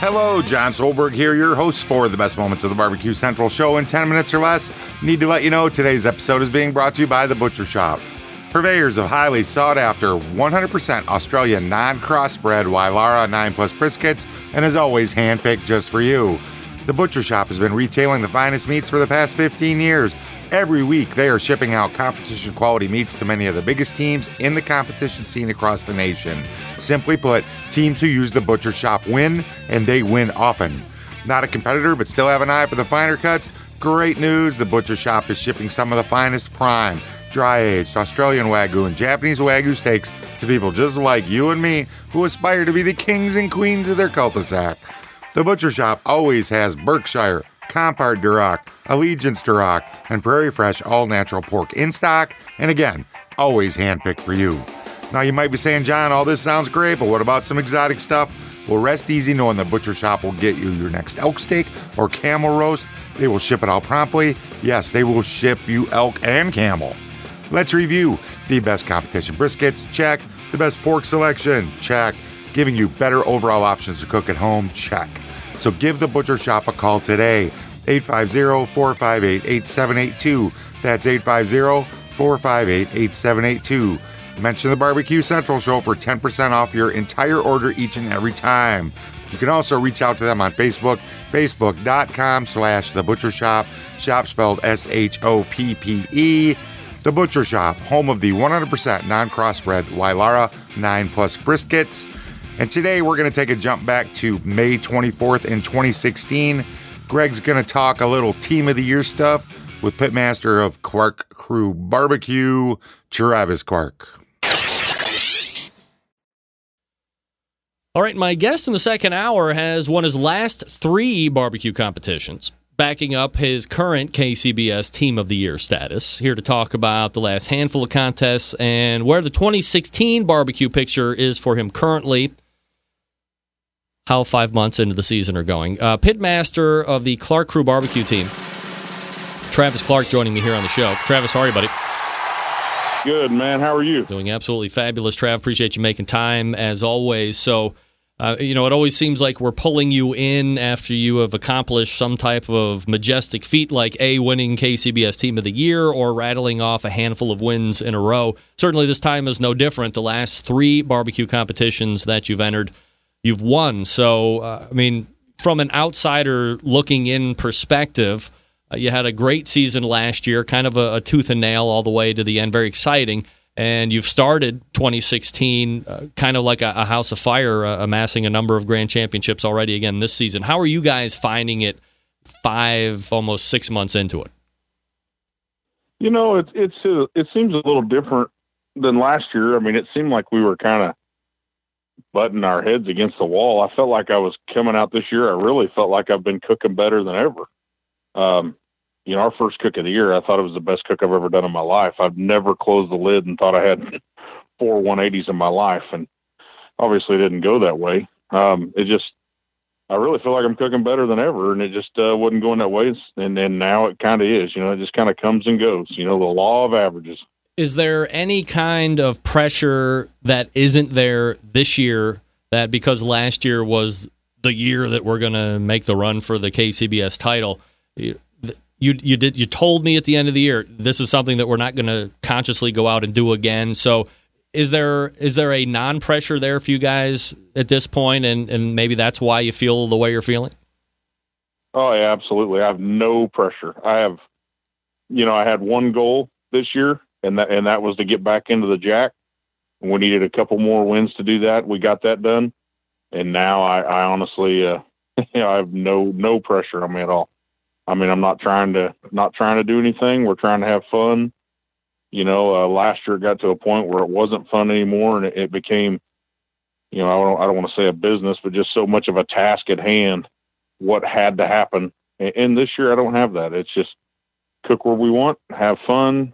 Hello, Jon Solberg here, your host for the best moments of the Barbecue Central show in 10 minutes or less. Need to let you know today's episode is being brought to you by The Butcher Shoppe. Purveyors of highly sought after 100% Australian non crossbred Wylarah 9 Plus briskets, and as always, handpicked just for you. The Butcher Shoppe has been retailing the finest meats for the past 15 years. Every week, they are shipping out competition quality meats to many of the biggest teams in the competition scene across the nation. Simply put, teams who use the Butcher Shoppe win, and they win often. Not a competitor, but still have an eye for the finer cuts? Great news! The Butcher Shoppe is shipping some of the finest prime, dry aged Australian Wagyu and Japanese Wagyu steaks to people just like you and me who aspire to be the kings and queens of their cul-de-sac. The Butcher Shoppe always has Berkshire, Compart Duroc, Allegiance Duroc, and Prairie Fresh all natural pork in stock, and again, always handpicked for you. Now you might be saying, Jon, all this sounds great, but what about some exotic stuff? Well, rest easy knowing the Butcher Shoppe will get you your next elk steak or camel roast. They will ship it out promptly. Yes, they will ship you elk and camel. Let's review the best competition briskets, check. The best pork selection, check. Giving you better overall options to cook at home, check. So give the Butcher Shoppe a call today. 850 458 8782. That's 850 458 8782. Mention the Barbecue Central Show for 10% off your entire order each and every time. You can also reach out to them on Facebook, facebook.com slash The Butcher Shoppe, shop spelled S-H-O-P-P-E. The Butcher Shoppe, home of the 100% non-crossbred Wylarah 9 Plus briskets. And today we're going to take a jump back to May 24th in 2016. Greg's going to talk a little Team of the Year stuff with Pitmaster of Clark Crew Barbecue, Travis Clark. All right, my guest in the second hour has won his last three barbecue competitions, backing up his current KCBS Team of the Year status. Here to talk about the last handful of contests and where the 2016 barbecue picture is for him currently. How five months into the season are going. Uh, pitmaster of the Clark Crew barbecue team, Travis Clark, joining me here on the show. Travis, how are you, buddy? Good, man. How are you? Doing absolutely fabulous, Trav. Appreciate you making time as always. So, uh, you know, it always seems like we're pulling you in after you have accomplished some type of majestic feat like A, winning KCBS Team of the Year or rattling off a handful of wins in a row. Certainly, this time is no different. The last three barbecue competitions that you've entered, you've won. So, uh, I mean, from an outsider looking in perspective, uh, you had a great season last year, kind of a, a, tooth and nail all the way to the end, very exciting. And you've started 2016 uh, kind of like a, a, house of fire, uh, amassing a number of grand championships already again this season. How are you guys finding it five, almost six months into it? You know, it's it's uh, it seems a little different than last year. I mean, it seemed like we were kind of butting our heads against the wall. I felt like I was coming out this year. I really felt like I've been cooking better than ever. Um, you know, our first cook of the year, I thought it was the best cook I've ever done in my life. I've never closed the lid and thought I had four 180s in my life. And obviously it didn't go that way. Um, it just, I really feel like I'm cooking better than ever. And it just uh, wasn't going that way. And then now it kind of is, you know, it just kind of comes and goes, you know, the law of averages. Is there any kind of pressure that isn't there this year that because last year was the year that we're going to make the run for the KCBS title? you you did you told me at the end of the year this is something that we're not going to consciously go out and do again. So is there is there a non pressure there for you guys at this point, and and maybe that's why you feel the way you're feeling? Oh yeah, absolutely. I have no pressure. I have, you know, I had one goal this year, and that and that was to get back into the jack. We needed a couple more wins to do that. We got that done, and now I, I honestly, uh, I have no no pressure on me at all. I mean, I'm not trying to not trying to do anything. We're trying to have fun. You know, uh, last year it got to a point where it wasn't fun anymore, and it, it became, you know, I don't I don't want to say a business, but just so much of a task at hand. What had to happen, and, and this year I don't have that. It's just cook where we want, have fun,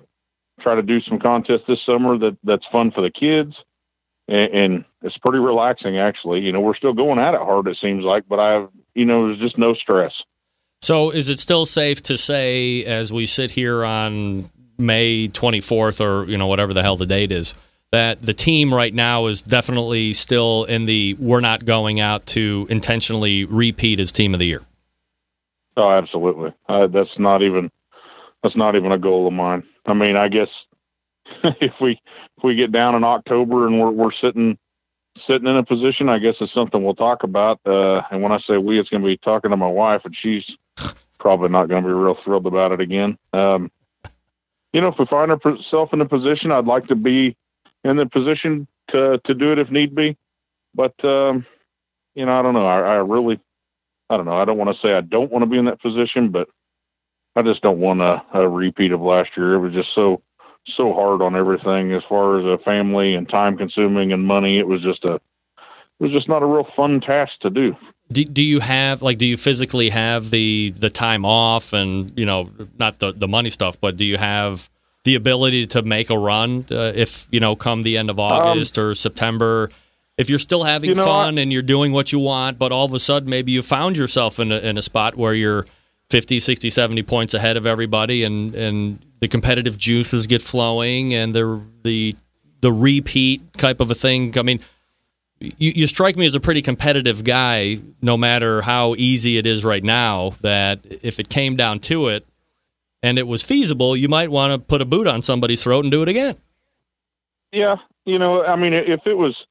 try to do some contests this summer that that's fun for the kids, and, and it's pretty relaxing actually. You know, we're still going at it hard. It seems like, but I, have you know, there's just no stress. So, is it still safe to say, as we sit here on May 24th, or you know whatever the hell the date is, that the team right now is definitely still in the we're not going out to intentionally repeat as team of the year? Oh, absolutely. Uh, that's not even that's not even a goal of mine. I mean, I guess if we if we get down in October and we're we're sitting sitting in a position, I guess it's something we'll talk about. Uh, and when I say we, it's going to be talking to my wife, and she's probably not going to be real thrilled about it again. Um, you know, if we find ourselves in a position, I'd like to be in the position to to do it if need be. But um, you know, I don't know. I, I really I don't know. I don't want to say I don't want to be in that position, but I just don't want a, a repeat of last year. It was just so so hard on everything as far as a family and time consuming and money. It was just a it was just not a real fun task to do. Do, do you have like do you physically have the the time off and you know not the the money stuff, but do you have the ability to make a run uh, if you know come the end of um, August um, or September? if you're still having you know, fun and you're doing what you want, but all of a sudden maybe you found yourself in a, in a spot where you're 50, 60, 70 points ahead of everybody and, and the competitive juices get flowing and the, the, the repeat type of a thing. I mean, you, you strike me as a pretty competitive guy, no matter how easy it is right now, that if it came down to it and it was feasible, you might want to put a boot on somebody's throat and do it again. Yeah. You know, I mean, if it was –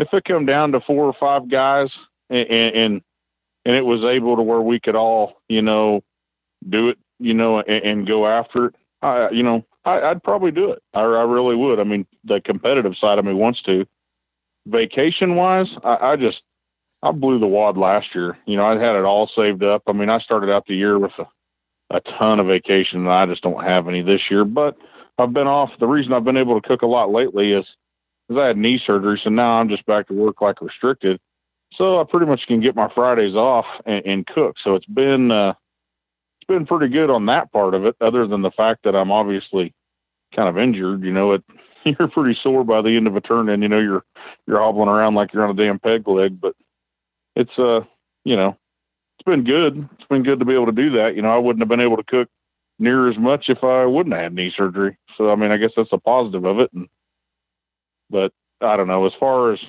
if it come down to four or five guys and, and and it was able to where we could all you know do it you know and, and go after it. I you know I, would probably do it. I, I really would. I mean the competitive side of me wants to. Vacation wise I, I just I blew the wad last year. You know I had it all saved up. I mean I started out the year with a, a ton of vacation and I just don't have any this year. But I've been off. The reason I've been able to cook a lot lately is because I had knee surgery, so now I'm just back to work like restricted. So I pretty much can get my Fridays off and, and cook. So it's been uh, it's been pretty good on that part of it. Other than the fact that I'm obviously kind of injured, you know, it you're pretty sore by the end of a turn, and you know you're you're hobbling around like you're on a damn peg leg. But it's uh, you know, it's been good. It's been good to be able to do that. You know, I wouldn't have been able to cook near as much if I wouldn't have had knee surgery. So I mean, I guess that's a positive of it. And but I don't know. As far as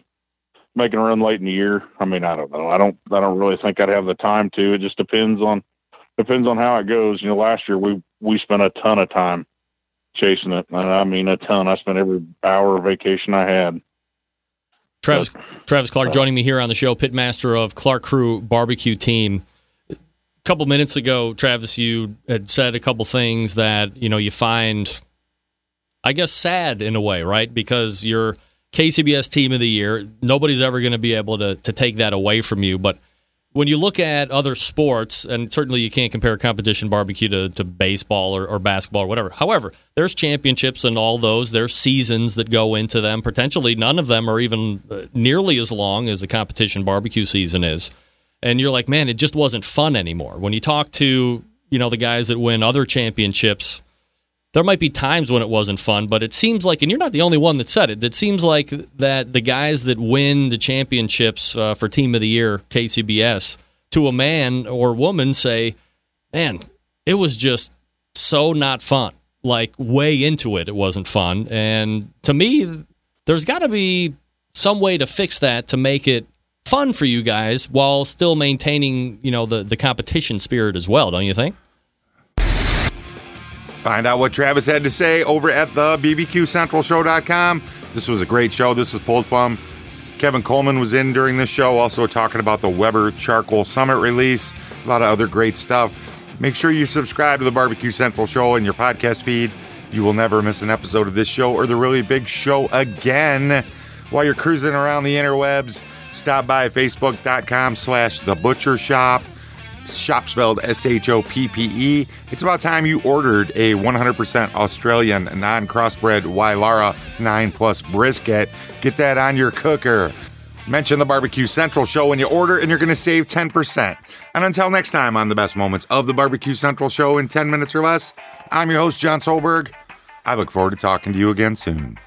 making a run late in the year, I mean, I don't know. I don't. I don't really think I'd have the time to. It just depends on depends on how it goes. You know, last year we we spent a ton of time chasing it. I mean, a ton. I spent every hour of vacation I had. Travis but, Travis Clark uh, joining me here on the show, pitmaster of Clark Crew Barbecue Team. A couple minutes ago, Travis, you had said a couple things that you know you find I guess, sad in a way, right? Because you're KCBS Team of the Year. Nobody's ever going to be able to, to take that away from you. But when you look at other sports, and certainly you can't compare competition barbecue to, to baseball or, or basketball or whatever. However, there's championships and all those. There's seasons that go into them. Potentially, none of them are even uh, nearly as long as the competition barbecue season is. And you're like, man, it just wasn't fun anymore. When you talk to you know the guys that win other championships there might be times when it wasn't fun, but it seems like, and you're not the only one that said it. It seems like that the guys that win the championships uh, for Team of the Year, KCBS, to a man or woman say, "Man, it was just so not fun. Like way into it, it wasn't fun." And to me, there's got to be some way to fix that to make it fun for you guys while still maintaining, you know, the the competition spirit as well. Don't you think? Find out what Travis had to say over at the bbqcentralshow.com. This was a great show. This was pulled from. Kevin Coleman was in during this show, also talking about the Weber Charcoal Summit release, a lot of other great stuff. Make sure you subscribe to the Barbecue Central Show in your podcast feed. You will never miss an episode of this show or the really big show again. While you're cruising around the interwebs, stop by facebook.com slash the butcher shoppe shop spelled S H O P P E. It's about time you ordered a 100% Australian non crossbred Wylarah 9 Plus brisket. Get that on your cooker. Mention the Barbecue Central show when you order, and you're going to save 10%. And until next time on the best moments of the Barbecue Central show in 10 minutes or less, I'm your host, Jon Solberg. I look forward to talking to you again soon.